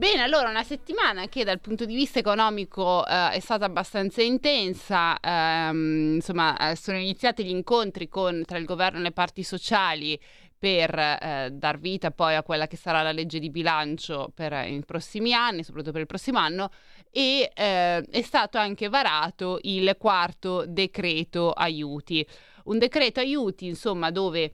Bene, allora una settimana che dal punto di vista economico eh, è stata abbastanza intensa, ehm, insomma eh, sono iniziati gli incontri con, tra il governo e le parti sociali per eh, dar vita poi a quella che sarà la legge di bilancio per eh, i prossimi anni, soprattutto per il prossimo anno, e eh, è stato anche varato il quarto decreto aiuti. Un decreto aiuti, insomma, dove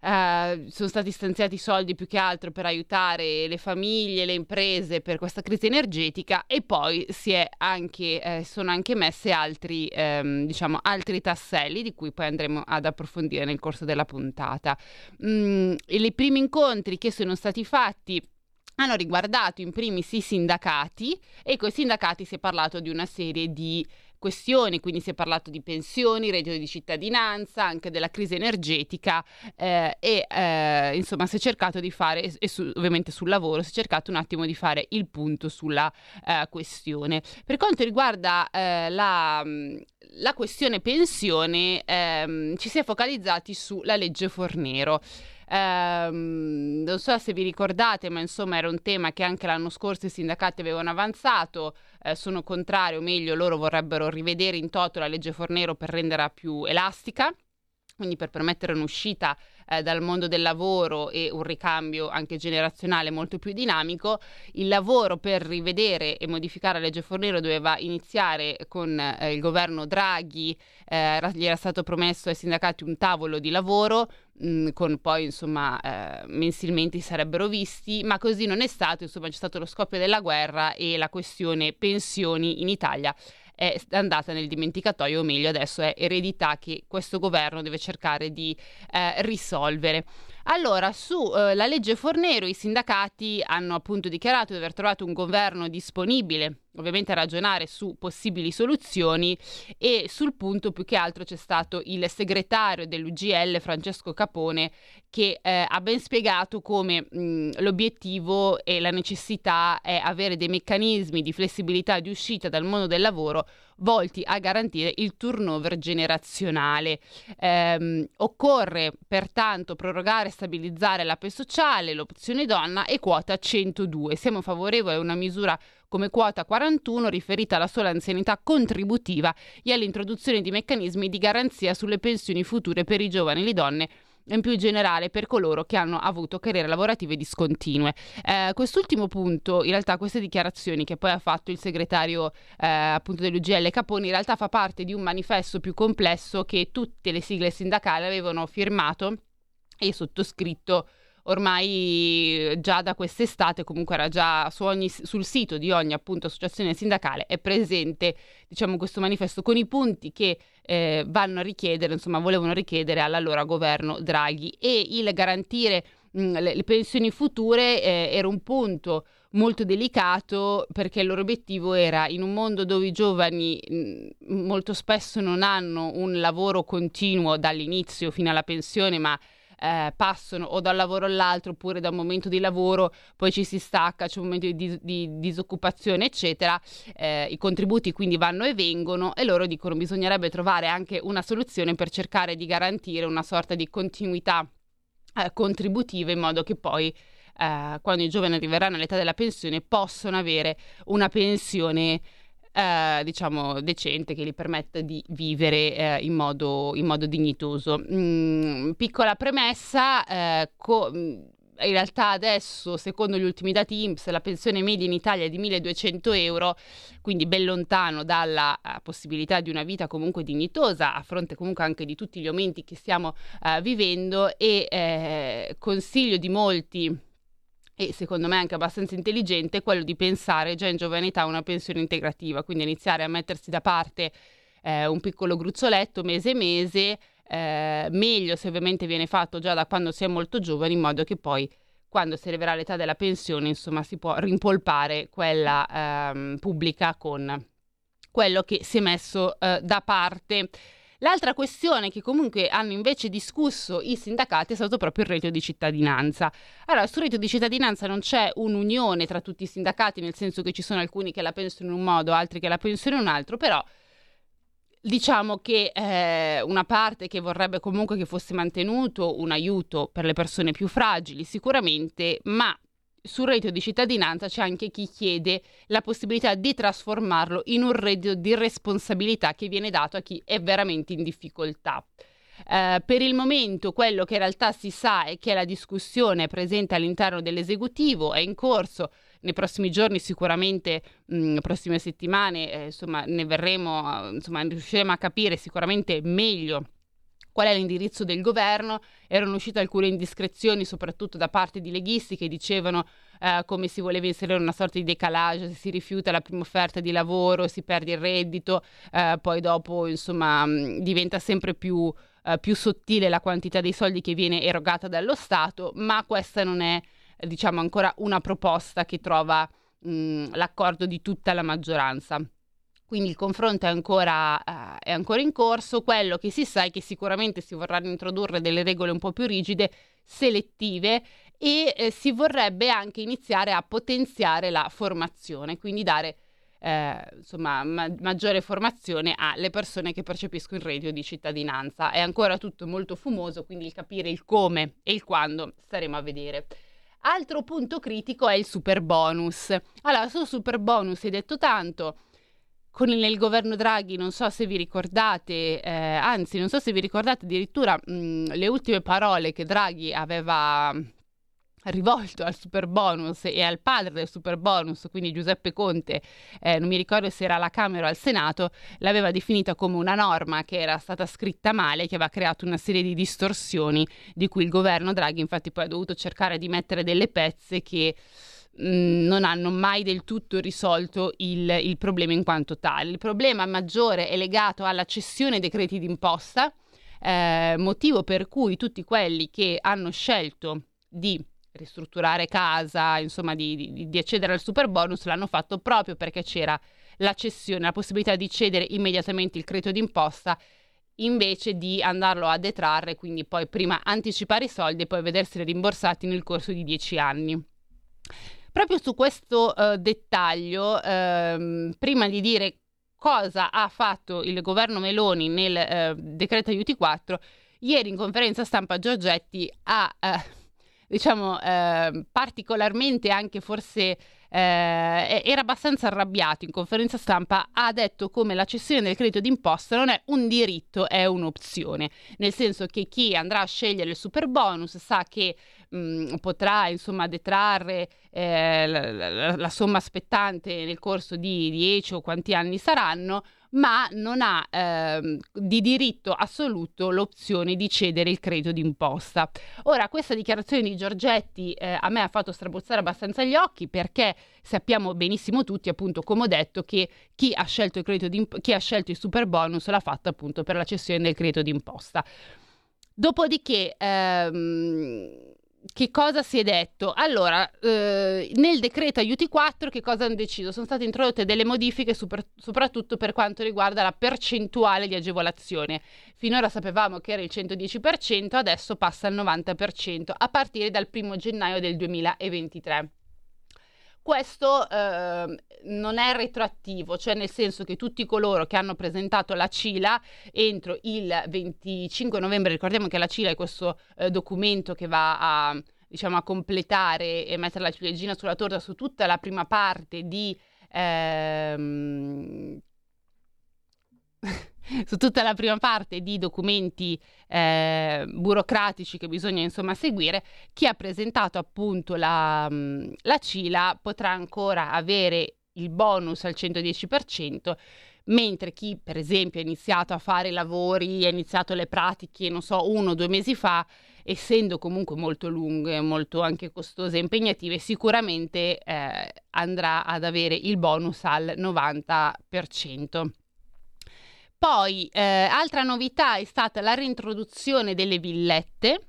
Uh, sono stati stanziati soldi più che altro per aiutare le famiglie, le imprese per questa crisi energetica e poi si anche, eh, sono anche messe altri, ehm, diciamo, altri tasselli di cui poi andremo ad approfondire nel corso della puntata. Mm, I primi incontri che sono stati fatti hanno riguardato in primis i sindacati e con i sindacati si è parlato di una serie di questioni, quindi si è parlato di pensioni, reddito di cittadinanza, anche della crisi energetica eh, e eh, insomma si è cercato di fare, e su, ovviamente sul lavoro, si è cercato un attimo di fare il punto sulla eh, questione. Per quanto riguarda eh, la, la, questione pensione, ehm, ci si è focalizzati sulla legge Fornero. Um, non so se vi ricordate, ma insomma era un tema che anche l'anno scorso i sindacati avevano avanzato. Eh, sono contrario, o meglio, loro vorrebbero rivedere in toto la legge Fornero per renderla più elastica quindi per permettere un'uscita eh, dal mondo del lavoro e un ricambio anche generazionale molto più dinamico. Il lavoro per rivedere e modificare la legge Fornero doveva iniziare con eh, il governo Draghi, eh, gli era stato promesso ai sindacati un tavolo di lavoro, mm, con poi insomma eh, mensilmente sarebbero visti, ma così non è stato, insomma c'è stato lo scoppio della guerra e la questione pensioni in Italia è andata nel dimenticatoio, o meglio adesso è eredità che questo governo deve cercare di eh, risolvere. Allora, sulla eh, legge Fornero i sindacati hanno appunto dichiarato di aver trovato un governo disponibile ovviamente a ragionare su possibili soluzioni e sul punto più che altro c'è stato il segretario dell'UGL Francesco Capone che eh, ha ben spiegato come mh, l'obiettivo e la necessità è avere dei meccanismi di flessibilità di uscita dal mondo del lavoro volti a garantire il turnover generazionale. Eh, occorre pertanto prorogare e stabilizzare l'APE sociale, l'opzione donna e quota 102. Siamo favorevoli a una misura come quota 41 riferita alla sola anzianità contributiva e all'introduzione di meccanismi di garanzia sulle pensioni future per i giovani e le donne in più generale per coloro che hanno avuto carriere lavorative discontinue. Eh, quest'ultimo punto, in realtà queste dichiarazioni che poi ha fatto il segretario eh, appunto dell'UGL Caponi, in realtà fa parte di un manifesto più complesso che tutte le sigle sindacali avevano firmato e sottoscritto ormai già da quest'estate, comunque era già su ogni, sul sito di ogni appunto associazione sindacale, è presente diciamo, questo manifesto con i punti che eh, vanno a richiedere, insomma, volevano richiedere all'allora governo Draghi. E il garantire mh, le, le, pensioni future eh, era un punto molto delicato perché il loro obiettivo era in un mondo dove i giovani mh, molto spesso non hanno un lavoro continuo dall'inizio fino alla pensione, ma eh, passano o da un lavoro all'altro oppure da un momento di lavoro, poi ci si stacca, c'è un momento di, dis- di disoccupazione, eccetera. Eh, I contributi quindi vanno e vengono e loro dicono bisognerebbe trovare anche una soluzione per cercare di garantire una sorta di continuità eh, contributiva in modo che poi eh, quando i giovani arriveranno all'età della pensione possano avere una pensione eh, diciamo decente che gli permetta di vivere eh, in, modo, in, modo, dignitoso. Mm, piccola premessa, eh, co- mm, in realtà adesso, secondo gli ultimi dati INPS, la pensione media in Italia è di 1200 euro, quindi ben lontano dalla uh, possibilità di una vita comunque dignitosa, a fronte comunque anche di tutti gli aumenti che stiamo uh, vivendo e eh, consiglio di molti e secondo me anche abbastanza intelligente quello di pensare già in giovane età a una pensione integrativa, quindi iniziare a mettersi da parte eh, un piccolo gruzzoletto mese mese, eh, meglio se ovviamente viene fatto già da quando si è molto giovane, in modo che poi quando si arriverà all'età della pensione, insomma, si può rimpolpare quella ehm, pubblica con quello che si è messo eh, da parte. L'altra questione che comunque hanno invece discusso i sindacati è stato proprio il reddito di cittadinanza. Allora, sul reddito di cittadinanza non c'è un'unione tra tutti i sindacati, nel senso che ci sono alcuni che la pensano in un modo, altri che la pensano in un altro, però diciamo che eh, una parte che vorrebbe comunque che fosse mantenuto un aiuto per le persone più fragili, sicuramente, ma sul reddito di cittadinanza c'è anche chi chiede la possibilità di trasformarlo in un reddito di responsabilità che viene dato a chi è veramente in difficoltà. Uh, per il momento quello che in realtà si sa è che la discussione è presente all'interno dell'esecutivo, è in corso, nei prossimi giorni sicuramente, mh, prossime settimane, eh, insomma, ne verremo, insomma, riusciremo a capire sicuramente meglio qual è l'indirizzo del governo. Erano uscite alcune indiscrezioni, soprattutto da parte di leghisti, che dicevano eh, come si voleva inserire una sorta di decalage, se si rifiuta la prima offerta di lavoro, si perde il reddito, eh, poi dopo insomma mh, diventa sempre più, eh, più sottile la quantità dei soldi che viene erogata dallo Stato, ma questa non è diciamo ancora una proposta che trova mh, l'accordo di tutta la maggioranza. Quindi il confronto è ancora, uh, è ancora, in corso. Quello che si sa è che sicuramente si vorranno introdurre delle regole un po' più rigide, selettive e eh, si vorrebbe anche iniziare a potenziare la formazione, quindi dare eh, insomma, ma- maggiore formazione alle persone che percepiscono il reddito di cittadinanza. È ancora tutto molto fumoso, quindi il capire il come e il quando staremo a vedere. Altro punto critico è il super bonus. Allora, sul super bonus hai detto tanto con il, governo Draghi, non so se vi ricordate, eh, anzi non so se vi ricordate addirittura mh, le ultime parole che Draghi aveva rivolto al super bonus e al padre del super bonus, quindi Giuseppe Conte, eh, non mi ricordo se era alla Camera o al Senato, l'aveva definita come una norma che era stata scritta male, che aveva creato una serie di distorsioni di cui il governo Draghi infatti poi ha dovuto cercare di mettere delle pezze che non hanno mai del tutto risolto il, il, problema in quanto tale. Il problema maggiore è legato alla cessione dei crediti d'imposta, eh, motivo per cui tutti quelli che hanno scelto di ristrutturare casa, insomma di, di, di accedere al super bonus, l'hanno fatto proprio perché c'era la cessione, la possibilità di cedere immediatamente il credito d'imposta invece di andarlo a detrarre, quindi poi prima anticipare i soldi e poi vederseli rimborsati nel corso di dieci anni. Proprio su questo uh, dettaglio, ehm, prima di dire cosa ha fatto il governo Meloni nel eh, decreto aiuti 4, ieri in conferenza stampa Giorgetti ha, eh, diciamo, eh, particolarmente anche forse eh, era abbastanza arrabbiato in conferenza stampa, ha detto come la cessione del credito d'imposta non è un diritto, è un'opzione, nel senso che chi andrà a scegliere il super bonus sa che mh, potrà insomma detrarre eh, la, la, la, somma spettante nel corso di 10 o quanti anni saranno, ma non ha eh, di diritto assoluto l'opzione di cedere il credito d'imposta. Ora, questa dichiarazione di Giorgetti eh, a me ha fatto strabuzzare abbastanza gli occhi perché sappiamo benissimo tutti, appunto, come ho detto, che chi ha scelto il, credito d'imp- chi ha scelto il super bonus l'ha fatto appunto per la cessione del credito d'imposta. Dopodiché, ehm, che cosa si è detto? Allora, eh, nel decreto aiuti 4 che cosa hanno deciso? Sono state introdotte delle modifiche super, soprattutto per quanto riguarda la percentuale di agevolazione. Finora sapevamo che era il 110%, adesso passa al 90% a partire dal 1 gennaio del 2023. Questo eh, non è retroattivo, cioè nel senso che tutti coloro che hanno presentato la CILA entro il 25 novembre, ricordiamo che la CILA è questo eh, documento che va a, diciamo, a completare e mettere la ciliegina sulla torta su tutta la prima parte di... Ehm, su tutta la prima parte di documenti eh, burocratici che bisogna insomma seguire, chi ha presentato appunto la, mm, la CILA potrà ancora avere il bonus al 110%, mentre chi per esempio ha iniziato a fare i lavori, ha iniziato le pratiche, non so, uno o due mesi fa, essendo comunque molto lunghe, molto anche costose e impegnative, sicuramente eh, andrà ad avere il bonus al 90%. Poi, eh, altra novità è stata la reintroduzione delle villette.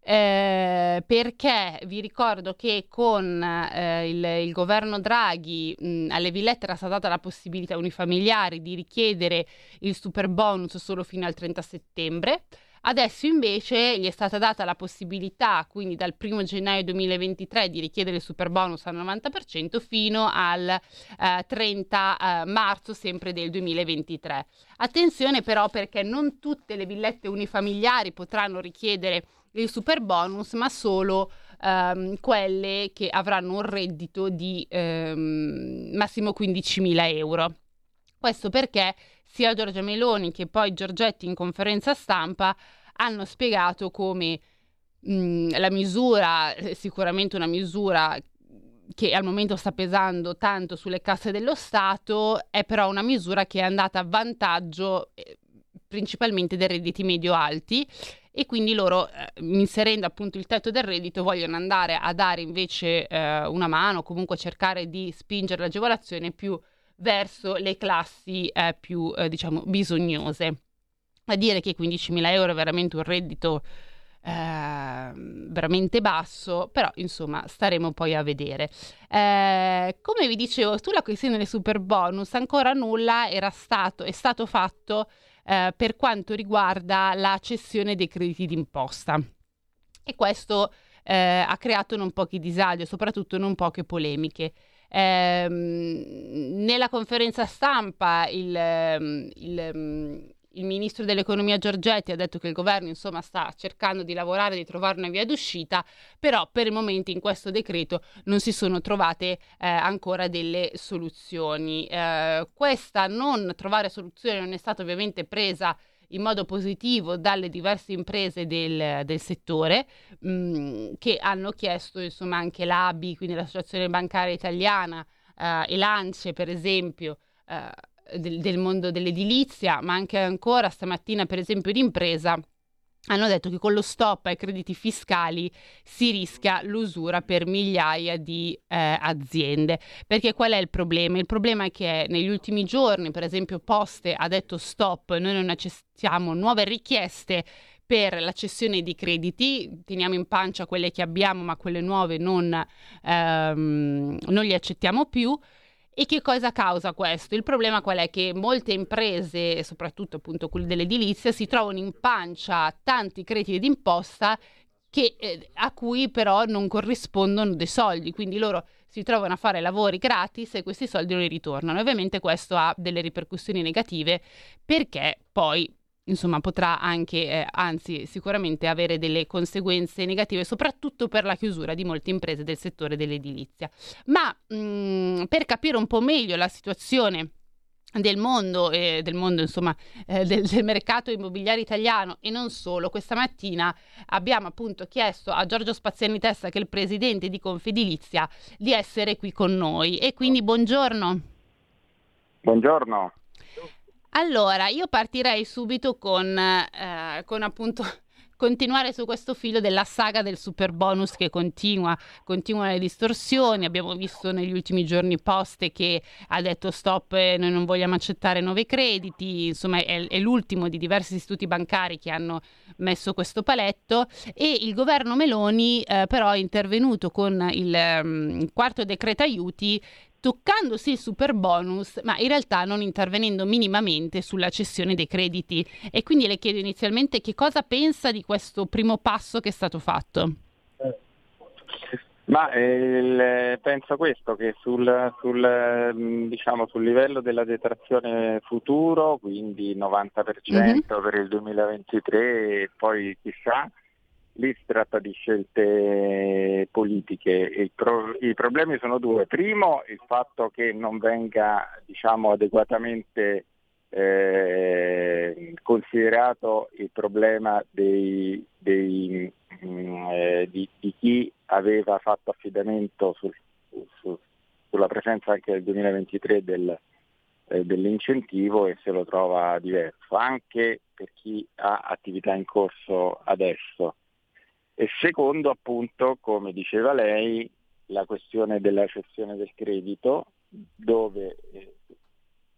eh, perché vi ricordo che con eh, il, il, governo Draghi mh, alle villette era stata data la possibilità unifamiliari di richiedere il super bonus solo fino al 30 settembre. Adesso invece gli è stata data la possibilità, quindi dal 1 gennaio 2023, di richiedere il super bonus al 90% fino al eh, 30 eh, marzo sempre del 2023. Attenzione però perché non tutte le villette unifamiliari potranno richiedere il super bonus, ma solo ehm, quelle che avranno un reddito di ehm, massimo 15.000 euro. Questo perché sia Giorgia Meloni che poi Giorgetti in conferenza stampa hanno spiegato come mh, la misura, sicuramente una misura che al momento sta pesando tanto sulle casse dello Stato, è però una misura che è andata a vantaggio eh, principalmente dei redditi medio-alti e quindi loro, eh, inserendo appunto il tetto del reddito, vogliono andare a dare invece eh, una mano, comunque cercare di spingere l'agevolazione più verso le classi eh, più, eh, diciamo, bisognose. A dire che 15.000 euro è veramente un reddito eh, veramente basso, però insomma staremo poi a vedere. Eh, come vi dicevo, sulla questione del super bonus ancora nulla era stato, è stato fatto eh, per quanto riguarda la cessione dei crediti d'imposta. E questo eh, ha creato non pochi disagi, soprattutto non poche polemiche. Eh, nella conferenza stampa il, ehm, il, ehm, il ministro dell'economia Giorgetti ha detto che il governo insomma sta cercando di lavorare, di trovare una via d'uscita, però per il momento in questo decreto non si sono trovate eh, ancora delle soluzioni. Eh, questa non trovare soluzione non è stata ovviamente presa in modo positivo dalle diverse imprese del, del settore mh, mm, che hanno chiesto insomma anche l'ABI, quindi l'Associazione Bancaria Italiana eh, e l'ANCE per esempio eh, del, del mondo dell'edilizia, ma anche ancora stamattina per esempio l'impresa hanno detto che con lo stop ai crediti fiscali si rischia l'usura per migliaia di eh, aziende. Perché qual è il problema? Il problema è che negli ultimi giorni, per esempio, Poste ha detto stop, noi non accettiamo nuove richieste per la cessione di crediti, teniamo in pancia quelle che abbiamo, ma quelle nuove non, ehm, non le accettiamo più. E che cosa causa questo? Il problema qual è? Che molte imprese, soprattutto appunto quelle dell'edilizia, si trovano in pancia tanti crediti d'imposta che, eh, a cui però non corrispondono dei soldi, quindi loro si trovano a fare lavori gratis e questi soldi non li ritornano. Ovviamente questo ha delle ripercussioni negative perché poi insomma potrà anche, eh, anzi sicuramente avere delle conseguenze negative, soprattutto per la chiusura di molte imprese del settore dell'edilizia. Ma mh, mm, per capire un po' meglio la situazione del mondo, eh, del mondo insomma, eh, del, del, mercato immobiliare italiano e non solo, questa mattina abbiamo appunto chiesto a Giorgio Spaziani Testa, che è il presidente di Confedilizia, di essere qui con noi. E quindi buongiorno. Buongiorno. Allora, io partirei subito con, eh, con appunto continuare su questo filo della saga del super bonus che continua, continuano le distorsioni. Abbiamo visto negli ultimi giorni poste che ha detto stop, eh, noi non vogliamo accettare nuovi crediti, insomma è, è, l'ultimo di diversi istituti bancari che hanno messo questo paletto e il governo Meloni eh, però è intervenuto con il um, quarto decreto aiuti toccandosi il super bonus, ma in realtà non intervenendo minimamente sulla cessione dei crediti. E quindi le chiedo inizialmente che cosa pensa di questo primo passo che è stato fatto. Ma il, penso questo, che sul, sul, mm, diciamo, sul, livello della detrazione futuro, quindi 90% mm-hmm. per il 2023 e poi chissà, lì si tratta di scelte politiche. Pro, I problemi sono due. Primo, il fatto che non venga diciamo, adeguatamente eh, considerato il problema dei, dei, mh, mm, eh, di, di, chi aveva fatto affidamento sul, su, sulla presenza anche nel 2023 del, eh, dell'incentivo e se lo trova diverso, anche per chi ha attività in corso adesso. E secondo, appunto, come diceva lei, la questione della cessione del credito, dove eh,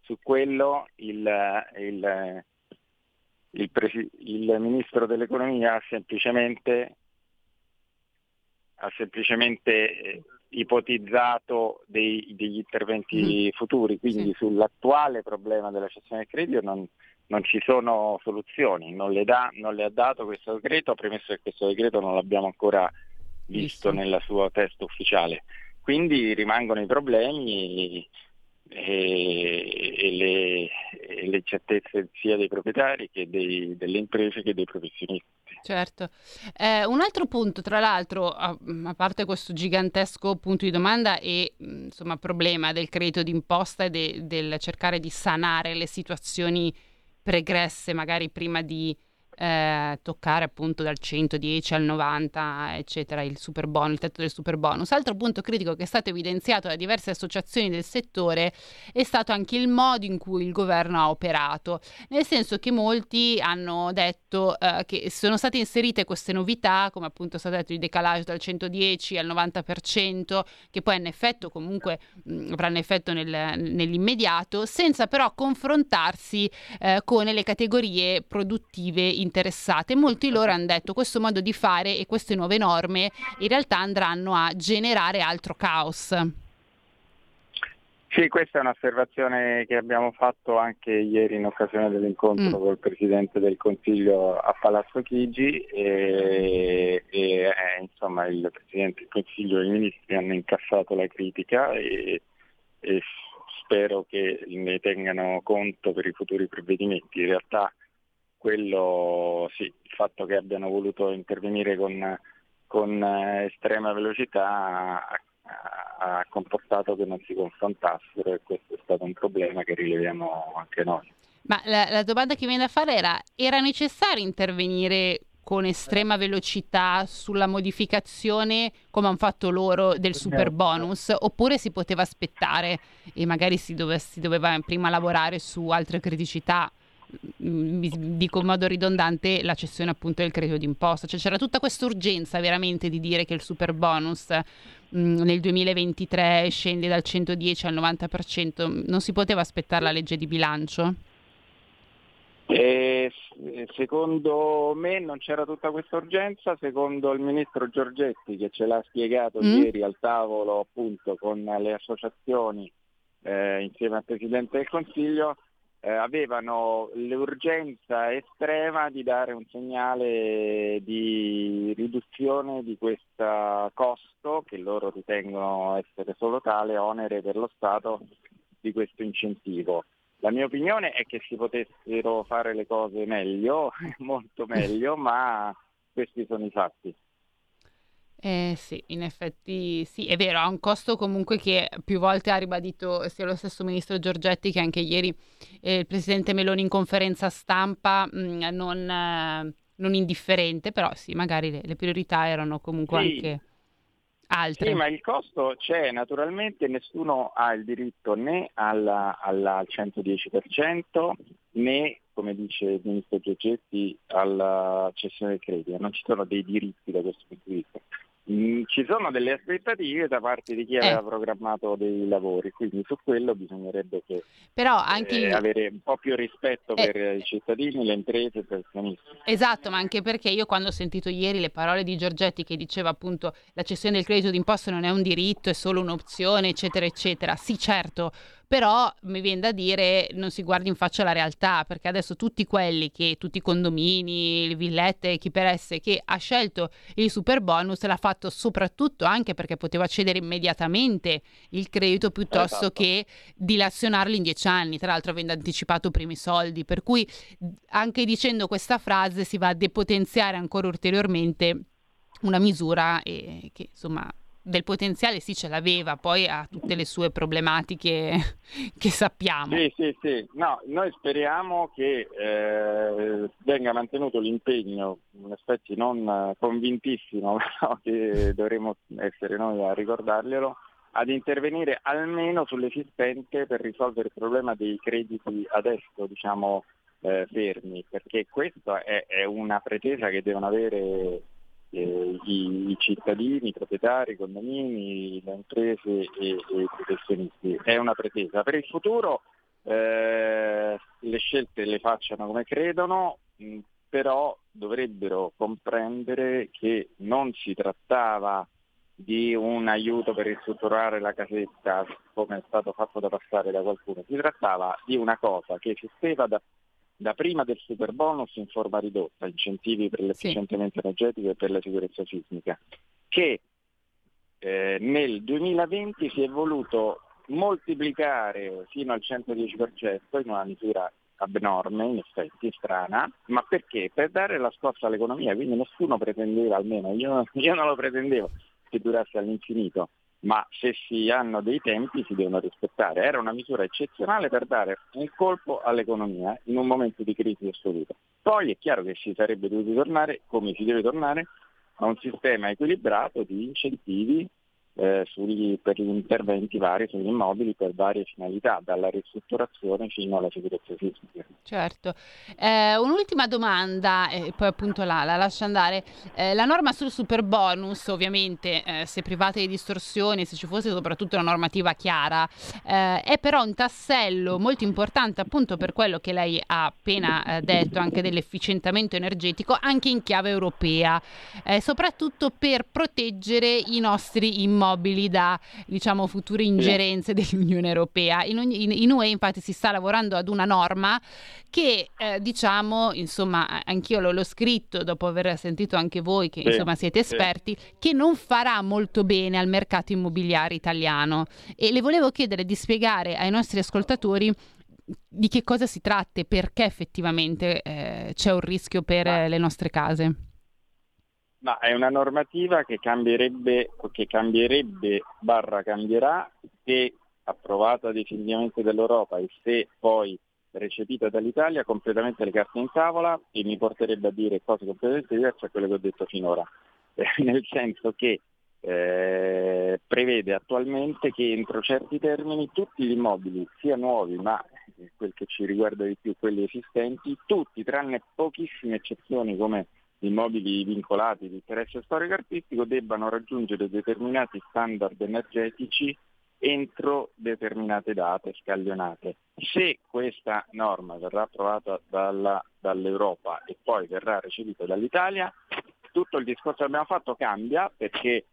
su quello il, il, il, presi- il, ministro dell'economia ha semplicemente ha semplicemente eh, ipotizzato dei, degli interventi mm. futuri, quindi sì. sull'attuale problema della cessione del credito non, non ci sono soluzioni, non le, da, non le, ha dato questo decreto, premesso che questo decreto non l'abbiamo ancora visto, visto. nel suo testo ufficiale. Quindi rimangono i problemi e, e, le, e le, incertezze sia dei proprietari che dei, delle imprese che dei professionisti. Certo. Eh, un altro punto, tra l'altro, a, a, parte questo gigantesco punto di domanda e insomma, problema del credito d'imposta e de, del cercare di sanare le situazioni pregresse, magari prima di eh, toccare appunto dal 110 al 90, eccetera, il super bonus, il tetto del super bonus. Altro punto critico che è stato evidenziato da diverse associazioni del settore è stato anche il modo in cui il governo ha operato, nel senso che molti hanno detto eh, che sono state inserite queste novità, come appunto è stato detto il decalage dal 110 al 90%, che poi hanno effetto comunque mh, avranno effetto nel, nell'immediato, senza però confrontarsi eh, con le categorie produttive in interessate. Molti loro hanno detto questo modo di fare e queste nuove norme in realtà andranno a generare altro caos. Sì, questa è un'osservazione che abbiamo fatto anche ieri in occasione dell'incontro mm. col Presidente del Consiglio a Palazzo Chigi e, e eh, insomma il Presidente del Consiglio e i Ministri hanno incassato la critica e, e spero che ne tengano conto per i futuri provvedimenti. In realtà quello sì, il fatto che abbiano voluto intervenire con, con eh, estrema velocità ha, ha, comportato che non si confrontassero e questo è stato un problema che rileviamo anche noi. Ma la, la domanda che viene da fare era, era necessario intervenire con estrema velocità sulla modificazione, come hanno fatto loro, del super bonus, oppure si poteva aspettare e magari si, dove, si doveva prima lavorare su altre criticità? Dico in modo ridondante, la cessione appunto del credito d'imposta. Cioè c'era tutta questa urgenza veramente di dire che il super bonus mh, nel 2023 scende dal 110 al 90%. Non si poteva aspettare la legge di bilancio? Eh, secondo me non c'era tutta questa urgenza, secondo il ministro Giorgetti che ce l'ha spiegato mm. ieri al tavolo appunto con le associazioni eh, insieme al Presidente del Consiglio, eh, avevano l'urgenza estrema di dare un segnale di riduzione di questo costo, che loro ritengono essere solo tale, onere per lo Stato di questo incentivo. La mia opinione è che si potessero fare le cose meglio, molto meglio, ma questi sono i fatti. Eh, sì, in effetti sì, è vero, ha un costo comunque che più volte ha ribadito sia lo stesso ministro Giorgetti che anche ieri eh, il presidente Meloni in conferenza stampa mh, mm, non, eh, non, indifferente, però sì, magari le, le priorità erano comunque sì. anche altre. Sì, ma il costo c'è, naturalmente nessuno ha il diritto né alla, alla, al 110% né, come dice il ministro Giorgetti, alla cessione del credito, non ci sono dei diritti da questo punto di vista. Mm, ci sono delle aspettative da parte di chi eh. aveva programmato dei lavori, quindi su quello bisognerebbe che, Però anche eh, avere un po' più rispetto eh. per i cittadini, le imprese e i professionisti. Esatto, ma anche perché io quando ho sentito ieri le parole di Giorgetti che diceva appunto la cessione del credito d'imposta non è un diritto, è solo un'opzione, eccetera, eccetera. Sì, certo, però mi viene da dire non si guardi in faccia la realtà, perché adesso tutti quelli che, tutti i condomini, le villette, chi per esse, che ha scelto il super bonus l'ha fatto soprattutto anche perché poteva cedere immediatamente il credito piuttosto esatto. che dilazionarlo in dieci anni, tra l'altro avendo anticipato primi soldi, per cui anche dicendo questa frase si va a depotenziare ancora ulteriormente una misura eh, che insomma del potenziale sì ce l'aveva, poi ha tutte le sue problematiche che sappiamo. Sì, sì, sì. No, noi speriamo che eh, venga mantenuto l'impegno, in effetti non convintissimo, però che dovremo essere noi a ricordarglielo, ad intervenire almeno sull'esistente per risolvere il problema dei crediti adesso, diciamo, eh, fermi, perché questa è, è una pretesa che devono avere eh, i, i, cittadini, i proprietari, i condomini, le imprese e, e, i professionisti. È una pretesa. Per il futuro eh, le scelte le facciano come credono, mh, però dovrebbero comprendere che non si trattava di un aiuto per ristrutturare la casetta come è stato fatto da passare da qualcuno, si trattava di una cosa che esisteva da, da prima del super bonus in forma ridotta, incentivi per l'efficientamento sì. energetico e per la sicurezza sismica, che eh, nel 2020 si è voluto moltiplicare fino al 110% in una misura abnorme, in effetti strana, ma perché? Per dare la scossa all'economia, quindi nessuno pretendeva, almeno io, io non lo pretendevo, che durasse all'infinito, ma se si hanno dei tempi si devono rispettare. Era una misura eccezionale per dare un colpo all'economia in un momento di crisi assoluta. Poi è chiaro che si sarebbe dovuto tornare, come si deve tornare, a un sistema equilibrato di incentivi eh, sugli, per gli interventi vari sugli immobili per varie finalità, dalla ristrutturazione fino alla sicurezza fisica. Certo. Eh, un'ultima domanda, e poi appunto la, la lascio andare. Eh, la norma sul super bonus, ovviamente, eh, se private di distorsioni, se ci fosse soprattutto una normativa chiara, eh, è però un tassello molto importante appunto per quello che lei ha appena eh, detto, anche dell'efficientamento energetico, anche in chiave europea, soprattutto per proteggere i nostri immobili immobili da diciamo, future ingerenze dell'Unione Europea. In, in, in, UE infatti si sta lavorando ad una norma che eh, diciamo, insomma, anch'io l'ho, l'ho, scritto dopo aver sentito anche voi che insomma siete esperti, che non farà molto bene al mercato immobiliare italiano. E le volevo chiedere di spiegare ai nostri ascoltatori di che cosa si tratta e perché effettivamente eh, c'è un rischio per ah. le nostre case. Ma è una normativa che cambierebbe, che cambierebbe barra cambierà se approvata definitivamente dall'Europa e se poi recepita dall'Italia completamente le carte in tavola e mi porterebbe a dire cose completamente diverse a quelle che ho detto finora, eh, nel senso che eh, prevede attualmente che entro certi termini tutti gli immobili, sia nuovi ma quel che ci riguarda di più quelli esistenti, tutti tranne pochissime eccezioni come immobili vincolati di interesse storico artistico debbano raggiungere determinati standard energetici entro determinate date scaglionate. Se questa norma verrà approvata dalla, dall'Europa e poi verrà recepita dall'Italia, tutto il discorso che abbiamo fatto cambia perché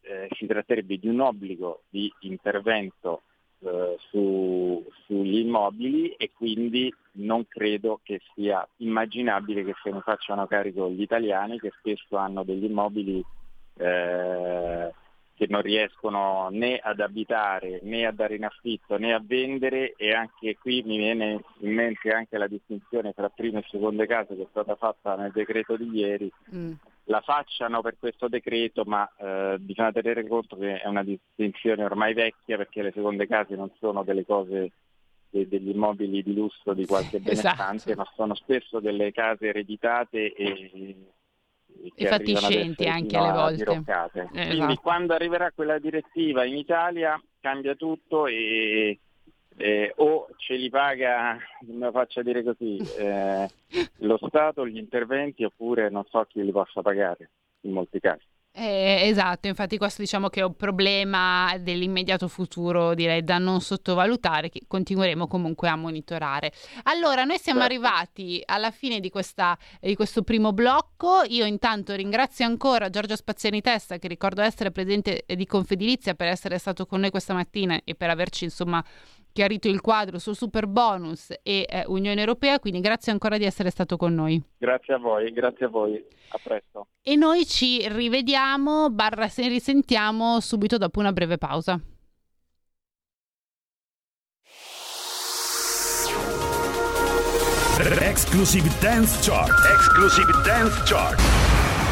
eh, si tratterebbe di un obbligo di intervento eh, su, sugli immobili e quindi non credo che sia immaginabile che se ne facciano carico gli italiani che spesso hanno degli immobili eh, che non riescono né ad abitare né a dare in affitto né a vendere e anche qui mi viene in mente anche la distinzione tra prime e seconde case che è stata fatta nel decreto di ieri. Mm. La facciano per questo decreto, ma eh, bisogna tenere conto che è una distinzione ormai vecchia perché le seconde case non sono delle cose degli immobili di lusso di qualche benestante, esatto. ma sono spesso delle case ereditate e e fatiscenti anche alle volte. Eh, Quindi esatto. quando arriverà quella direttiva in Italia cambia tutto e, eh, o ce li paga, me lo faccia dire così, eh, lo Stato gli interventi oppure non so chi li possa pagare in molti casi. Eh, esatto, infatti questo diciamo che è un problema dell'immediato futuro, direi da non sottovalutare, che continueremo comunque a monitorare. Allora, noi siamo certo. arrivati alla fine di, questa, di, questo primo blocco. Io intanto ringrazio ancora Giorgio Spaziani Testa, che ricordo essere presidente di Confedilizia, per essere stato con noi questa mattina e per averci insomma chiarito il quadro sul super bonus e eh, Unione Europea, quindi grazie ancora di essere stato con noi. Grazie a voi, grazie a voi, a presto. E noi ci rivediamo, barra se risentiamo subito dopo una breve pausa. Exclusive Dance Chart. Exclusive Dance Chart.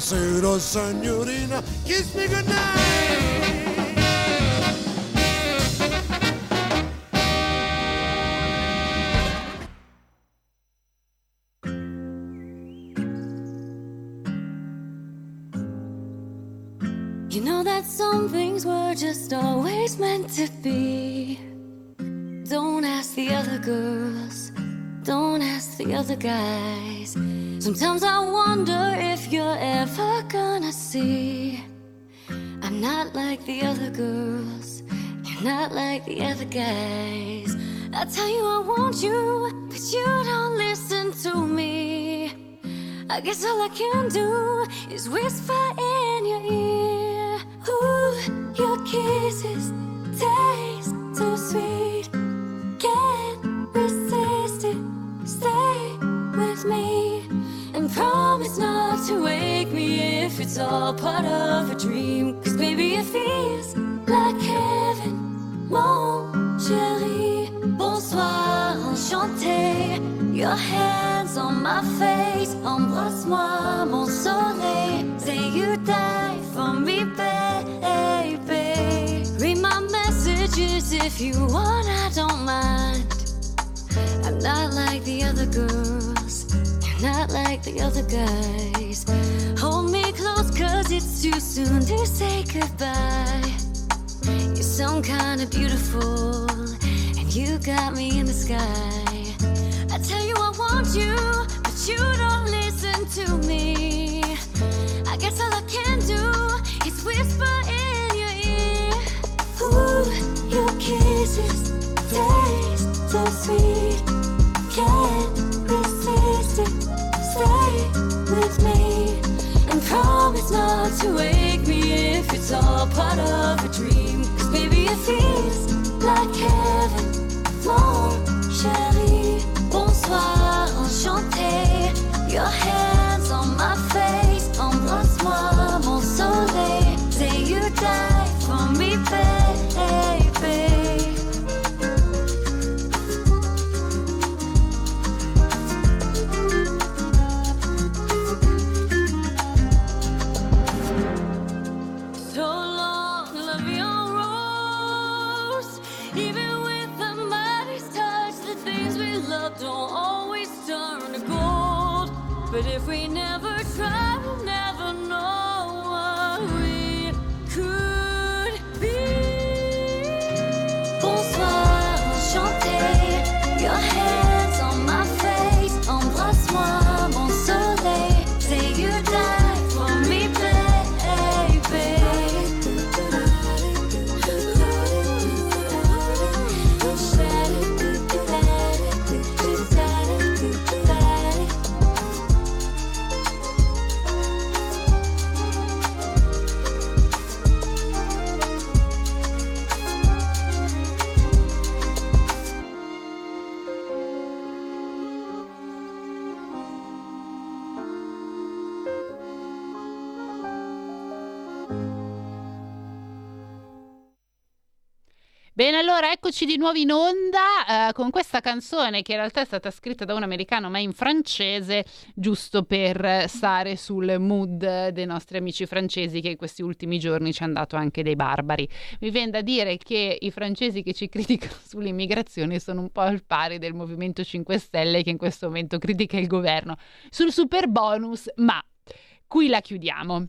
Buonasera signorina, kiss me goodnight. You know that some things were just always meant to be. Don't ask the other girls, don't ask the other guys. Sometimes I wonder if you're ever gonna see. I'm not like the other girls, you're not like the other guys. I tell you I want you, but you don't listen to me. I guess all I can do is whisper in your ear. Ooh, your kisses taste so sweet. Promise not to wake me if it's all part of a dream. Cause baby, it feels like heaven. Mon chéri, bonsoir, enchanté. Your hands on my face, embrasse-moi, mon soleil. Say you die for me, baby. Read my messages if you want, I don't mind. I'm not like the other girls, not like the other guys. Hold me close, cause it's too soon to say goodbye. You're some kind of beautiful, and you got me in the sky. I tell you I want you, but you don't listen to me. I guess all I can do is whisper in your ear. Ooh, your kisses taste so sweet. Can't promise not to wake me if it's all part of a dream. Cause baby, it feels like heaven. Mon chéri, bonsoir, enchanté. Your hands eccoci di nuovo in onda eh, con questa canzone che in realtà è stata scritta da un americano ma in francese, giusto per stare sul mood dei nostri amici francesi che in questi ultimi giorni ci hanno dato anche dei barbari. Mi viene da dire che i francesi che ci criticano sull'immigrazione sono un po' al pari del Movimento 5 Stelle che in questo momento critica il governo sul super bonus, ma qui la chiudiamo.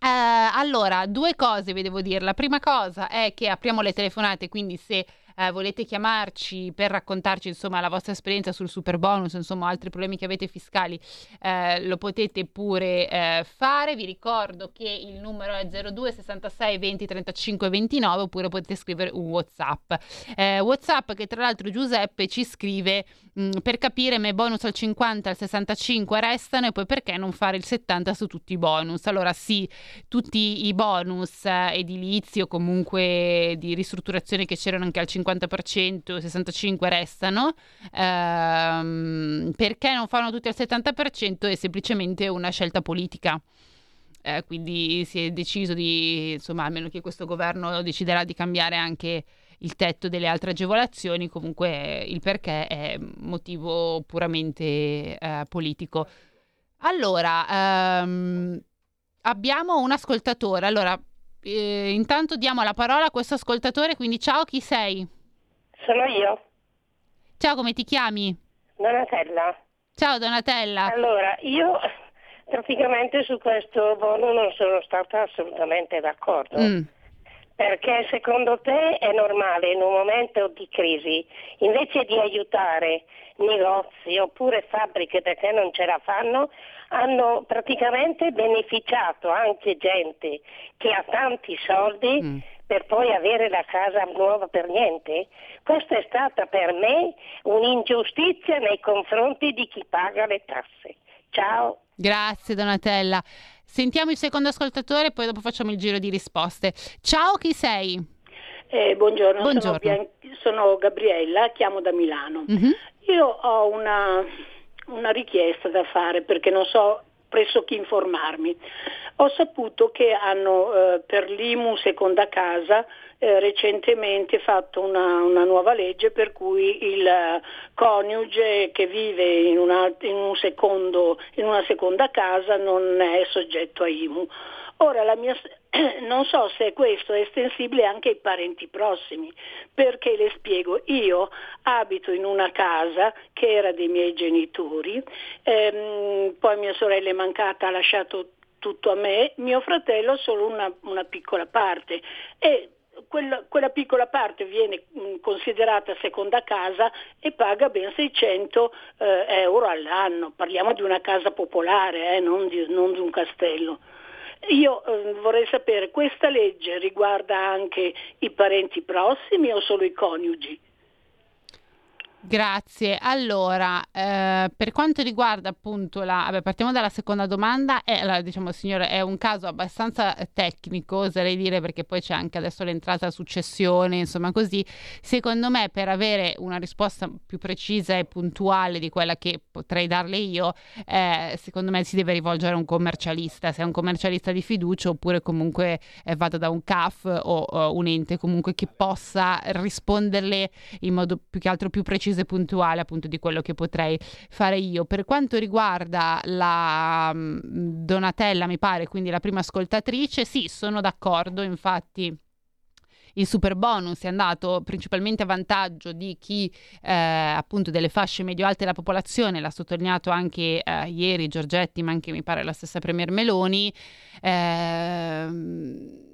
Eh, allora, due cose vi devo dire. La prima cosa è che apriamo le telefonate, quindi se eh, volete chiamarci per raccontarci insomma la vostra esperienza sul super bonus, insomma altri problemi che avete fiscali, eh, lo potete pure eh, fare. Vi ricordo che il numero è 02 66 20 35 29 oppure potete scrivere un WhatsApp. Eh, WhatsApp che tra l'altro Giuseppe ci scrive mm, per capire me bonus al 50 al 65 restano e poi perché non fare il 70 su tutti i bonus? Allora sì tutti i bonus eh, edilizi o comunque di ristrutturazione che c'erano anche al 50% 65 restano ehm, perché non fanno tutti al 70% è semplicemente una scelta politica. Eh, quindi si è deciso di, insomma, a meno che questo governo deciderà di cambiare anche il tetto delle altre agevolazioni, comunque il perché è motivo puramente eh, politico. Allora, ehm, abbiamo un ascoltatore. Allora, eh, intanto diamo la parola a questo ascoltatore, quindi ciao, chi sei? Sono io. Ciao, come ti chiami? Donatella. Ciao Donatella. Allora, io praticamente su questo bono non sono stata assolutamente d'accordo. Mm. Perché secondo te è normale in un momento di crisi, invece di aiutare negozi oppure fabbriche perché non ce la fanno, hanno praticamente beneficiato anche gente che ha tanti soldi Mm. per poi avere la casa nuova per niente? Questa è stata per me un'ingiustizia nei confronti di chi paga le tasse. Ciao. Grazie Donatella. Sentiamo il secondo ascoltatore, poi dopo facciamo il giro di risposte. Ciao, chi sei? Eh, buongiorno, Buongiorno. Sono, Bian- sono Gabriella, chiamo da Milano. Mhm. Io ho una, una richiesta da fare perché non so presso chi informarmi. Ho saputo che hanno eh, per l'IMU seconda casa eh, recentemente fatto una, una nuova legge per cui il eh, coniuge che vive in una, in un secondo- in una seconda casa non è soggetto a IMU. Ora mia, non so se questo è estensibile anche ai parenti prossimi, perché le spiego, io abito in una casa che era dei miei genitori, ehm, poi mia sorella è mancata, ha lasciato tutto a me, mio fratello solo una, una piccola parte e quella, quella piccola parte viene mh, considerata seconda casa e paga ben 600 eh, euro all'anno, parliamo di una casa popolare, eh, non, di, non di un castello. Io eh, vorrei sapere, questa legge riguarda anche i parenti prossimi o solo i coniugi? Grazie. Allora, eh, per quanto riguarda appunto la... Vabbè, partiamo dalla seconda domanda. È, la- diciamo, signore, è un caso abbastanza eh, tecnico, oserei dire, perché poi c'è anche adesso l'entrata a successione, insomma così. Secondo me, per avere una risposta più precisa e puntuale di quella che potrei darle io, eh, secondo me si deve rivolgere a un commercialista, se è un commercialista di fiducia, oppure comunque eh, vada da un CAF o, o un ente comunque che possa risponderle in modo più che altro più preciso e puntuale appunto di quello che potrei fare io. Per quanto riguarda la mm, Donatella, mi pare, quindi la prima ascoltatrice, sì, sono d'accordo, infatti il super bonus è andato principalmente a vantaggio di chi eh, appunto delle fasce medio-alte della popolazione, l'ha sottolineato anche eh, ieri Giorgetti, ma anche mi pare la stessa Premier Meloni. Ehm,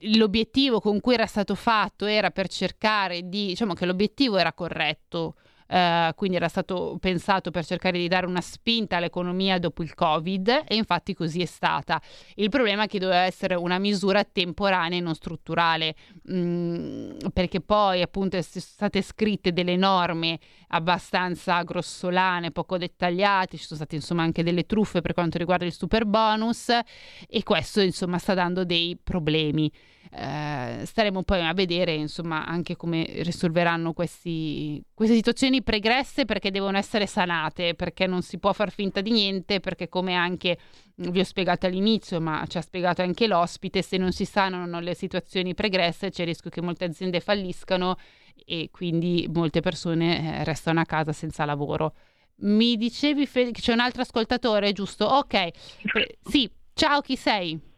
l'obiettivo con cui era stato fatto era per cercare di, diciamo che l'obiettivo era corretto, eh, quindi era stato pensato per cercare di dare una spinta all'economia dopo il Covid e infatti così è stata. Il problema è che doveva essere una misura temporanea e non strutturale, mm, perché poi appunto sono state scritte delle norme abbastanza grossolane, poco dettagliate, ci sono state insomma anche delle truffe per quanto riguarda il super bonus e questo insomma sta dando dei problemi. Eh, staremo poi a vedere insomma anche come risolveranno questi, queste situazioni pregresse perché devono essere sanate perché non si può far finta di niente perché come anche vi ho spiegato all'inizio ma ci ha spiegato anche l'ospite se non si sanano le situazioni pregresse c'è il rischio che molte aziende falliscano e quindi molte persone eh, restano a casa senza lavoro. Mi dicevi Fe- che c'è un altro ascoltatore giusto? Ok. Sì ciao chi sei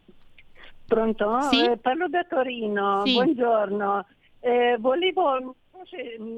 Pronto? Sì? Eh, parlo da Torino, Sì. buongiorno. Eh, volevo,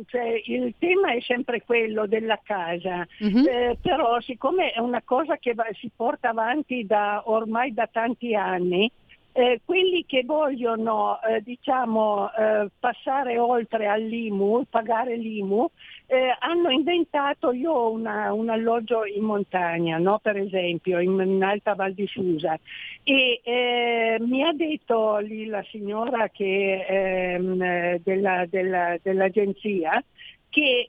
cioè, il tema è sempre quello della casa, Mhm. eh, però siccome è una cosa che va- si porta avanti da, ormai da tanti anni, eh, quelli che vogliono eh, diciamo, eh, passare oltre all'IMU, pagare l'IMU, eh, hanno inventato, io ho un alloggio in montagna, no? per esempio, in, in Alta Val di Susa, e eh, mi ha detto lì la signora che, ehm, eh, della- della- dell'agenzia che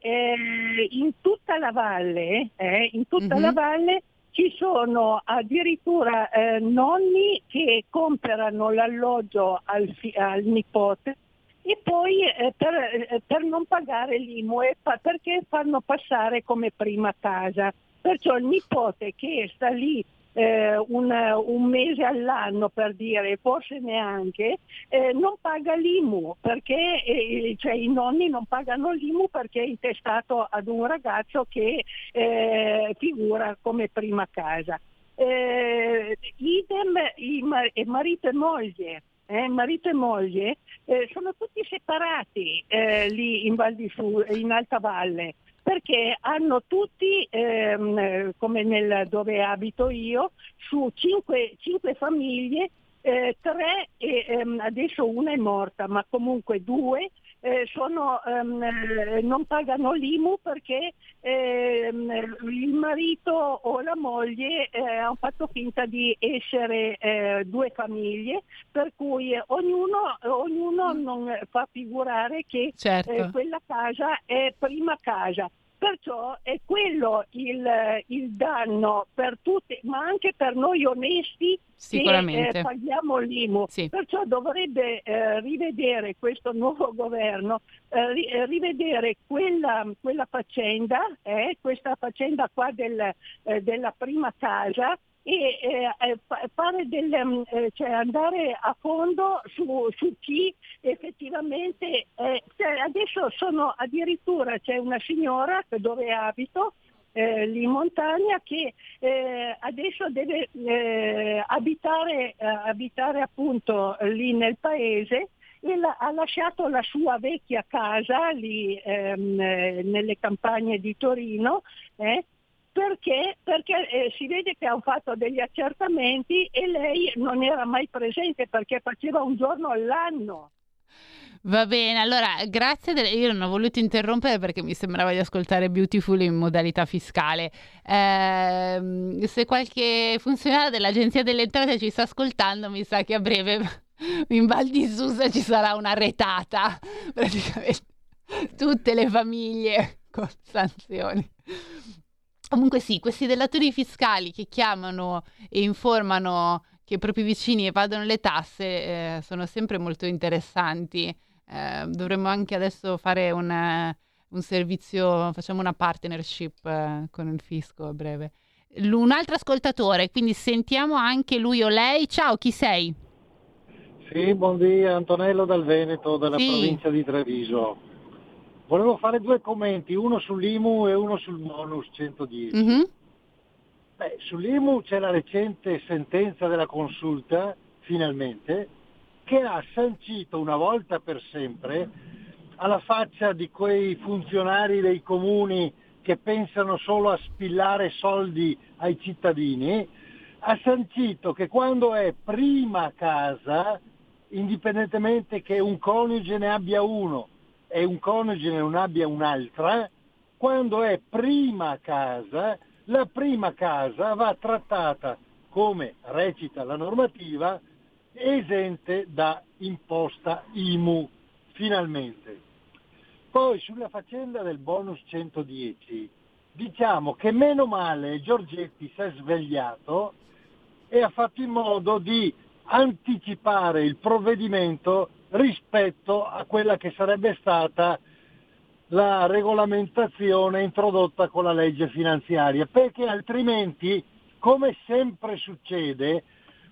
in tutta la valle, in tutta Mhm. la valle ci sono addirittura eh, nonni che comprano l'alloggio al, fi- al nipote e poi eh, per, eh, per non pagare l'IMU e fa- perché fanno passare come prima casa. Perciò il nipote che sta lì eh, un, un mese all'anno per dire, forse neanche, eh, non paga l'IMU perché eh, cioè, i nonni non pagano l'IMU perché è intestato ad un ragazzo che eh, figura come prima casa. Eh, idem i ma- e marito e moglie. eh, marito e moglie eh, sono tutti separati eh, lì in, Su- in Alta Valle perché hanno tutti, ehm, eh, come nel, dove abito io, su cinque, cinque famiglie, eh, tre, e, ehm, adesso una è morta, ma comunque due eh, sono, ehm, eh, non pagano l'IMU perché ehm, il marito o la moglie eh, hanno fatto finta di essere eh, due famiglie, per cui ognuno, ognuno non fa figurare che Certo. eh, quella casa è prima casa. Perciò è quello il, il danno per tutti, ma anche per noi onesti che eh, paghiamo l'IMU. Perciò dovrebbe eh, rivedere questo nuovo governo, eh, eh, rivedere quella, quella faccenda, eh, questa faccenda qua del, eh, della prima casa e eh, eh, delle, mm, eh, cioè andare a fondo su, su chi effettivamente eh, cioè adesso sono addirittura c'è una signora dove abito eh, lì in montagna che eh, adesso deve eh, abitare, eh, abitare appunto lì nel paese e la- ha lasciato la sua vecchia casa lì ehm, eh, nelle campagne di Torino eh, perché, perché eh, si vede che hanno fatto degli accertamenti e lei non era mai presente perché faceva un giorno all'anno. Va bene, allora grazie. del- Io non ho voluto interrompere perché mi sembrava di ascoltare Beautiful in modalità fiscale. Ehm, se qualche funzionario dell'Agenzia delle Entrate ci sta ascoltando, mi sa che a breve in Val di Susa ci sarà una retata. Praticamente tutte le famiglie con sanzioni. Comunque sì, questi delatori fiscali che chiamano e informano che i propri vicini evadono le tasse eh, sono sempre molto interessanti. Eh, dovremmo anche adesso fare un, eh, un servizio, facciamo una partnership eh, con il fisco a breve. L- un altro ascoltatore, quindi sentiamo anche lui o lei. Ciao, chi sei? Sì, buondì, Antonello dal Veneto, della Sì. provincia di Treviso. Volevo fare due commenti, uno sull'IMU e uno sul bonus 110. Mhm. Beh, sull'IMU c'è la recente sentenza della consulta, finalmente, che ha sancito una volta per sempre, alla faccia di quei funzionari dei comuni che pensano solo a spillare soldi ai cittadini, ha sancito che quando è prima casa, indipendentemente che un coniuge ne abbia uno e un coniuge non abbia un'altra, quando è prima casa, la prima casa va trattata come recita la normativa esente da imposta IMU, finalmente. Poi sulla faccenda del bonus 110, diciamo che meno male Giorgetti si è svegliato e ha fatto in modo di anticipare il provvedimento rispetto a quella che sarebbe stata la regolamentazione introdotta con la legge finanziaria, perché altrimenti, come sempre succede,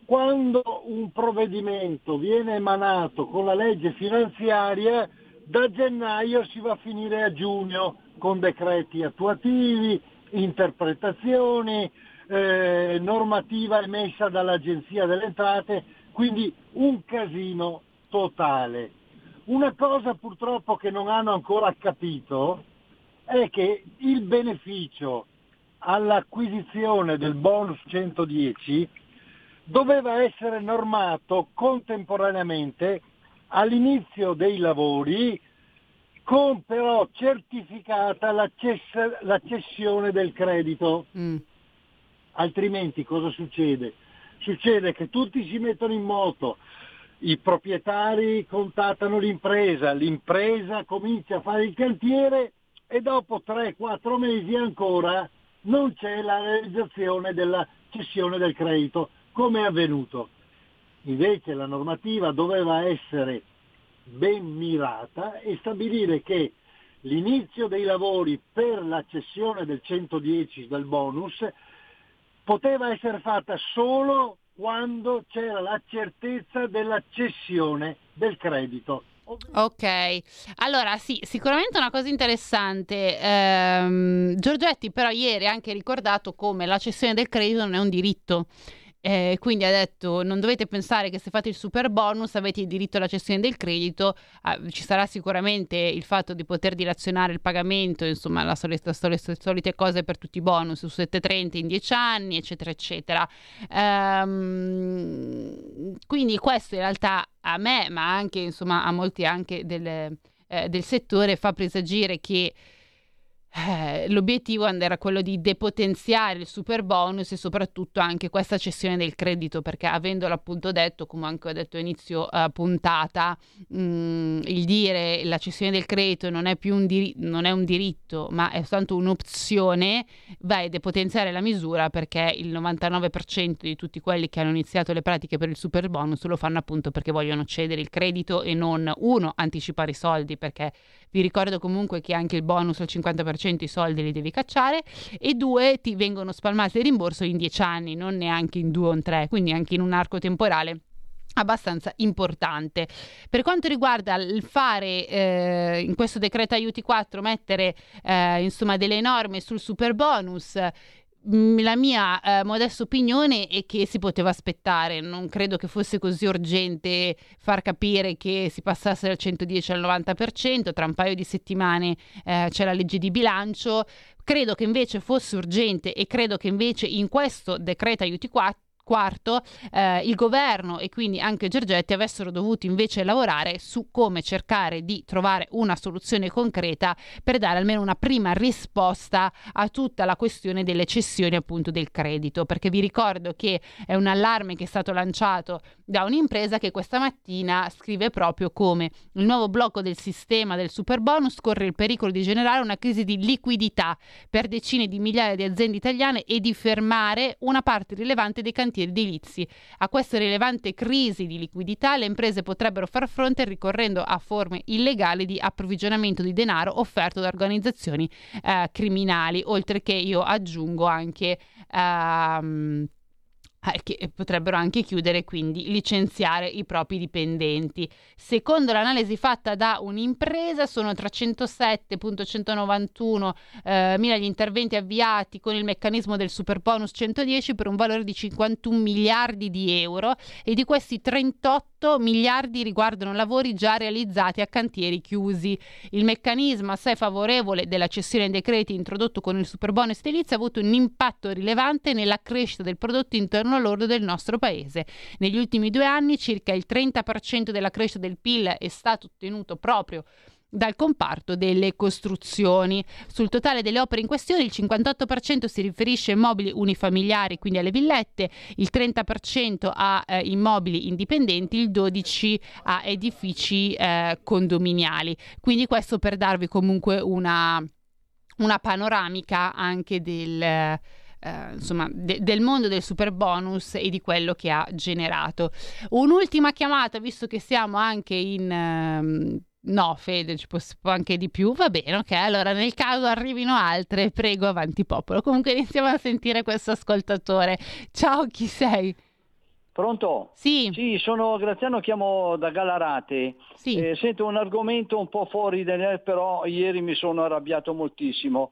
quando un provvedimento viene emanato con la legge finanziaria, da gennaio si va a finire a giugno con decreti attuativi, interpretazioni, eh, normativa emessa dall'Agenzia delle Entrate, quindi un casino totale. Una cosa purtroppo che non hanno ancora capito è che il beneficio all'acquisizione del bonus 110 doveva essere normato contemporaneamente all'inizio dei lavori con però certificata la, cess- la cessione del credito. Altrimenti cosa succede? Succede che tutti si mettono in moto, i proprietari contattano l'impresa, l'impresa comincia a fare il cantiere e dopo 3-4 mesi ancora non c'è la realizzazione della cessione del credito, come è avvenuto. Invece la normativa doveva essere ben mirata e stabilire che l'inizio dei lavori per la cessione del 110 del bonus poteva essere fatta solo quando c'era la certezza della cessione del credito. Ok, allora sì, sicuramente una cosa interessante. Ehm, Giorgetti però ieri ha anche ricordato come la cessione del credito non è un diritto. Eh, quindi ha detto: Non dovete pensare che se fate il super bonus avete il diritto alla cessione del credito. Ah, ci sarà sicuramente il fatto di poter dilazionare il pagamento, insomma, la solita, solite, solite cose per tutti i bonus su 730 in 10 anni, eccetera, eccetera. Ehm, quindi, questo in realtà a me, ma anche insomma a molti anche del, eh, del settore, fa presagire che eh, l'obiettivo era quello di depotenziare il super bonus e soprattutto anche questa cessione del credito perché avendolo appunto detto come anche ho detto inizio uh, puntata mh, mm, il dire la cessione del credito non è più un, diri- non è un diritto ma è soltanto un'opzione vai a depotenziare la misura perché il 99% di tutti quelli che hanno iniziato le pratiche per il super bonus lo fanno appunto perché vogliono cedere il credito e non uno anticipare i soldi perché vi ricordo comunque che anche il bonus al 50% i soldi li devi cacciare e due ti vengono spalmati il rimborso in 10 anni, non neanche in due o in tre, quindi anche in un arco temporale abbastanza importante. Per quanto riguarda il fare eh, in questo decreto aiuti 4 mettere eh, insomma delle norme sul super bonus la mia eh, modesta opinione è che si poteva aspettare, non credo che fosse così urgente far capire che si passasse dal 110 al 90%, tra un paio di settimane eh, c'è la legge di bilancio, credo che invece fosse urgente e credo che invece in questo decreto aiuti 4 Quarto, eh, il governo e quindi anche Giorgetti avessero dovuto invece lavorare su come cercare di trovare una soluzione concreta per dare almeno una prima risposta a tutta la questione delle cessioni appunto del credito, perché vi ricordo che è un allarme che è stato lanciato da un'impresa che questa mattina scrive proprio come il nuovo blocco del sistema del super bonus corre il pericolo di generare una crisi di liquidità per decine di migliaia di aziende italiane e di fermare una parte rilevante dei cantieri edilizi. A questa rilevante crisi di liquidità le imprese potrebbero far fronte ricorrendo a forme illegali di approvvigionamento di denaro offerto da organizzazioni eh, criminali, oltre che io aggiungo anche... Ehm, eh, che potrebbero anche chiudere quindi licenziare i propri dipendenti. Secondo l'analisi fatta da un'impresa sono 307.191 eh, mila gli interventi avviati con il meccanismo del super bonus 110 per un valore di 51 miliardi di euro e di questi 38 miliardi riguardano lavori già realizzati a cantieri chiusi. Il meccanismo assai favorevole della cessione dei crediti introdotto con il super bonus edilizio ha avuto un impatto rilevante nella crescita del prodotto interno interno lordo del nostro paese. Negli ultimi due anni circa il 30% della crescita del PIL è stato ottenuto proprio dal comparto delle costruzioni. Sul totale delle opere in questione il 58% si riferisce a immobili unifamiliari, quindi alle villette, il 30% a eh, immobili indipendenti, il 12% a edifici eh, condominiali. Quindi questo per darvi comunque una, una panoramica anche del eh, insomma, de- del mondo del super bonus e di quello che ha generato. Un'ultima chiamata, visto che siamo anche in... Ehm, no, Fede, ci può, anche di più, va bene, ok. Allora, nel caso arrivino altre, prego, avanti popolo. Comunque iniziamo a sentire questo ascoltatore. Ciao, chi sei? Pronto? Sì. Sì, sono Graziano, chiamo da Galarate. Sì. Eh, sento un argomento un po' fuori, però ieri mi sono arrabbiato moltissimo.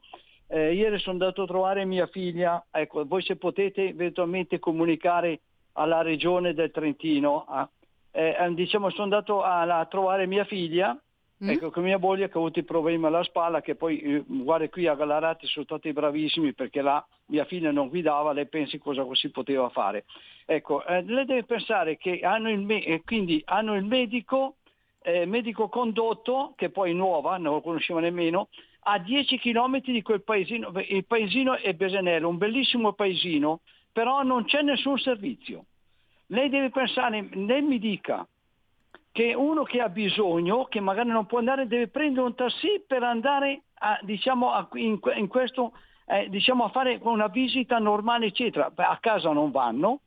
Eh, ieri sono andato a trovare mia figlia, ecco, voi se potete eventualmente comunicare alla regione del Trentino, ah, eh, diciamo sono andato a, a trovare mia figlia, mm. ecco, con mia moglie che ha avuto i problemi alla spalla, che poi, eh, guarda qui a Galarati sono stati bravissimi perché là mia figlia non guidava, lei pensi cosa si poteva fare. Ecco, eh, lei deve pensare che hanno il, me- eh, quindi hanno il medico, eh, medico condotto, che poi è nuova, non lo conosceva nemmeno, a 10 km di quel paesino, il paesino è Besenello, un bellissimo paesino, però non c'è nessun servizio. Lei deve pensare, lei mi dica che uno che ha bisogno, che magari non può andare, deve prendere un taxi per andare a, diciamo, a, in, in, questo, eh, diciamo, a fare una visita normale, eccetera. A casa non vanno.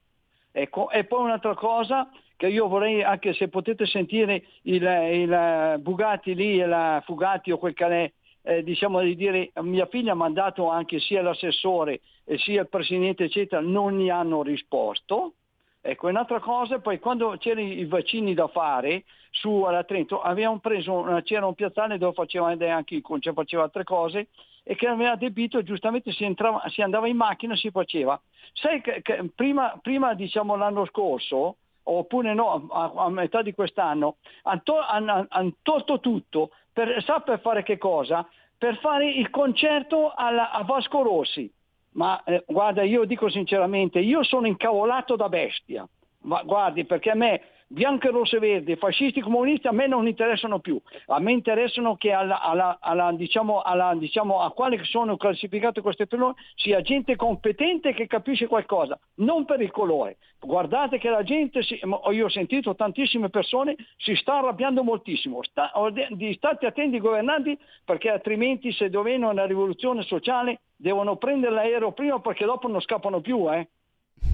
Ecco. E poi un'altra cosa che io vorrei, anche se potete sentire il, il Bugatti lì, il Fugatti o quel che eh, diciamo di dire, mia figlia ha mandato anche sia l'assessore e sia il presidente, eccetera, non gli hanno risposto. Ecco, un'altra cosa, poi quando c'erano i vaccini da fare su alla Trento, preso, c'era un piazzale dove faceva anche cioè faceva altre cose e che aveva debito giustamente si, entrava, si andava in macchina e si faceva. Sai che, che prima, prima diciamo l'anno scorso, oppure no, a, a metà di quest'anno, hanno han, han tolto tutto, per, sa per fare che cosa? Per fare il concerto alla, a Vasco Rossi ma eh, guarda, io dico sinceramente, io sono incavolato da bestia. Ma guardi, perché a me bianco, rosso e verde, fascisti, comunisti a me non interessano più, a me interessano che alla, alla, alla, diciamo, diciamo, a quali sono classificate queste persone sia gente competente che capisce qualcosa, non per il colore. Guardate che la gente, si, io ho sentito tantissime persone, si sta arrabbiando moltissimo, sta, state attenti governanti perché altrimenti se dovevano una rivoluzione sociale devono prendere l'aereo prima perché dopo non scappano più. Eh.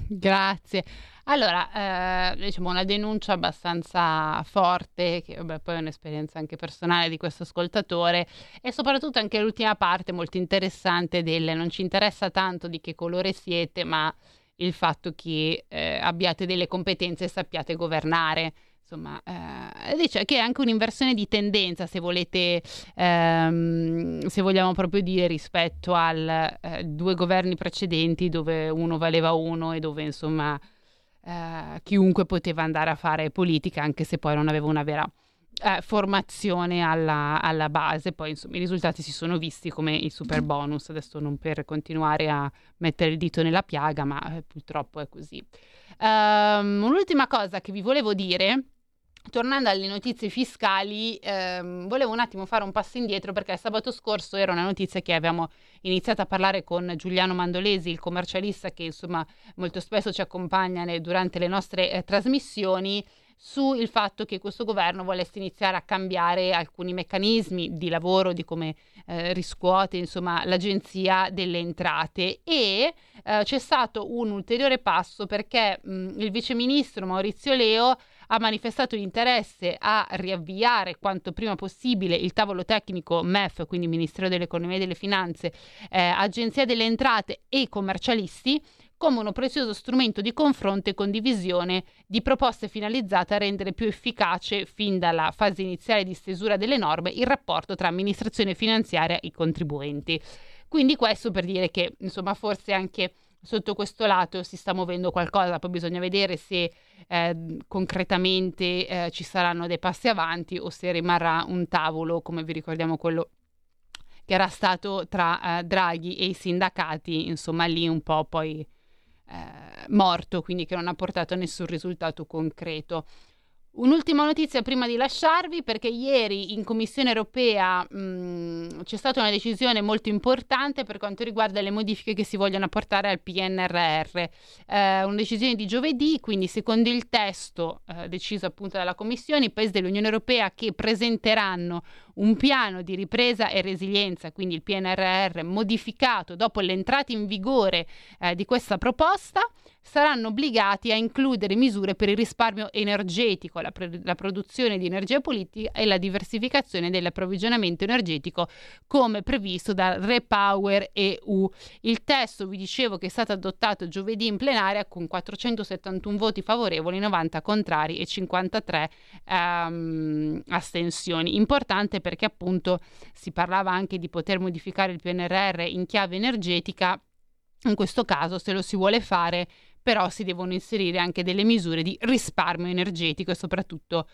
Grazie. Allora, eh, diciamo una denuncia abbastanza forte, che vabbè, poi è un'esperienza anche personale di questo ascoltatore, e soprattutto anche l'ultima parte molto interessante del non ci interessa tanto di che colore siete, ma il fatto che eh, abbiate delle competenze e sappiate governare insomma, eh, dice che è anche un'inversione di tendenza, se volete, ehm, se vogliamo proprio dire, rispetto ai eh, due governi precedenti dove uno valeva uno e dove, insomma, eh, chiunque poteva andare a fare politica, anche se poi non aveva una vera eh, formazione alla, alla, base. Poi, insomma, i risultati si sono visti come il super bonus, adesso non per continuare a mettere il dito nella piaga, ma eh, purtroppo è così. Um, un'ultima cosa che vi volevo dire Tornando alle notizie fiscali, ehm, volevo un attimo fare un passo indietro perché sabato scorso era una notizia che abbiamo iniziato a parlare con Giuliano Mandolesi, il commercialista che insomma molto spesso ci accompagna durante le nostre eh, trasmissioni, sul fatto che questo governo volesse iniziare a cambiare alcuni meccanismi di lavoro, di come eh, riscuote insomma, l'agenzia delle entrate. E eh, c'è stato un ulteriore passo perché mh, il viceministro Maurizio Leo ha manifestato interesse a riavviare quanto prima possibile il tavolo tecnico MEF, quindi Ministero dell'Economia e delle Finanze, eh, Agenzia delle Entrate e commercialisti come uno prezioso strumento di confronto e condivisione di proposte finalizzate a rendere più efficace, fin dalla fase iniziale di stesura delle norme, il rapporto tra amministrazione finanziaria e contribuenti. Quindi questo per dire che, insomma, forse anche sotto questo lato si sta muovendo qualcosa, poi bisogna vedere se eh, concretamente eh, ci saranno dei passi avanti o se rimarrà un tavolo, come vi ricordiamo quello che era stato tra eh, Draghi e i sindacati, insomma lì un po' poi eh, morto, quindi che non ha portato a nessun risultato concreto. Un'ultima notizia prima di lasciarvi, perché ieri in Commissione europea mh, c'è stata una decisione molto importante per quanto riguarda le modifiche che si vogliono apportare al PNRR. Eh, una decisione di giovedì, quindi secondo il testo eh, deciso appunto dalla Commissione, i paesi dell'Unione Europea che presenteranno un piano di ripresa e resilienza, quindi il PNRR modificato dopo l'entrata in vigore eh, di questa proposta, saranno obbligati a includere misure per il risparmio energetico, la, pro- la produzione di energia politica e la diversificazione dell'approvvigionamento energetico come previsto dal Repower EU. Il testo, vi dicevo, che è stato adottato giovedì in plenaria con 471 voti favorevoli, 90 contrari e 53 ehm, astensioni. Importante perché appunto si parlava anche di poter modificare il PNRR in chiave energetica. In questo caso, se lo si vuole fare, però si devono inserire anche delle misure di risparmio energetico e soprattutto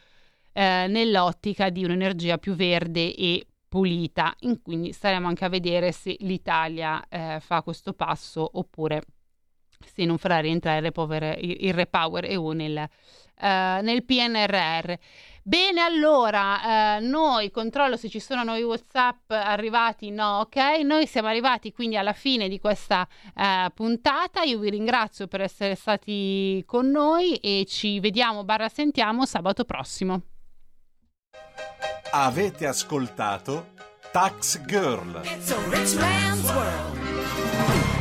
eh, nell'ottica di un'energia più verde e pulita. quindi staremo anche a vedere se l'Italia eh, fa questo passo oppure se non farà rientrare il, il Repower EU nel, eh, nel PNRR. Bene, allora, eh, noi controllo se ci sono nuovi WhatsApp arrivati, no, ok? Noi siamo arrivati quindi alla fine di questa eh, puntata. Io vi ringrazio per essere stati con noi e ci vediamo, barra sentiamo sabato prossimo. Avete ascoltato Tax Girl. It's a rich man's world.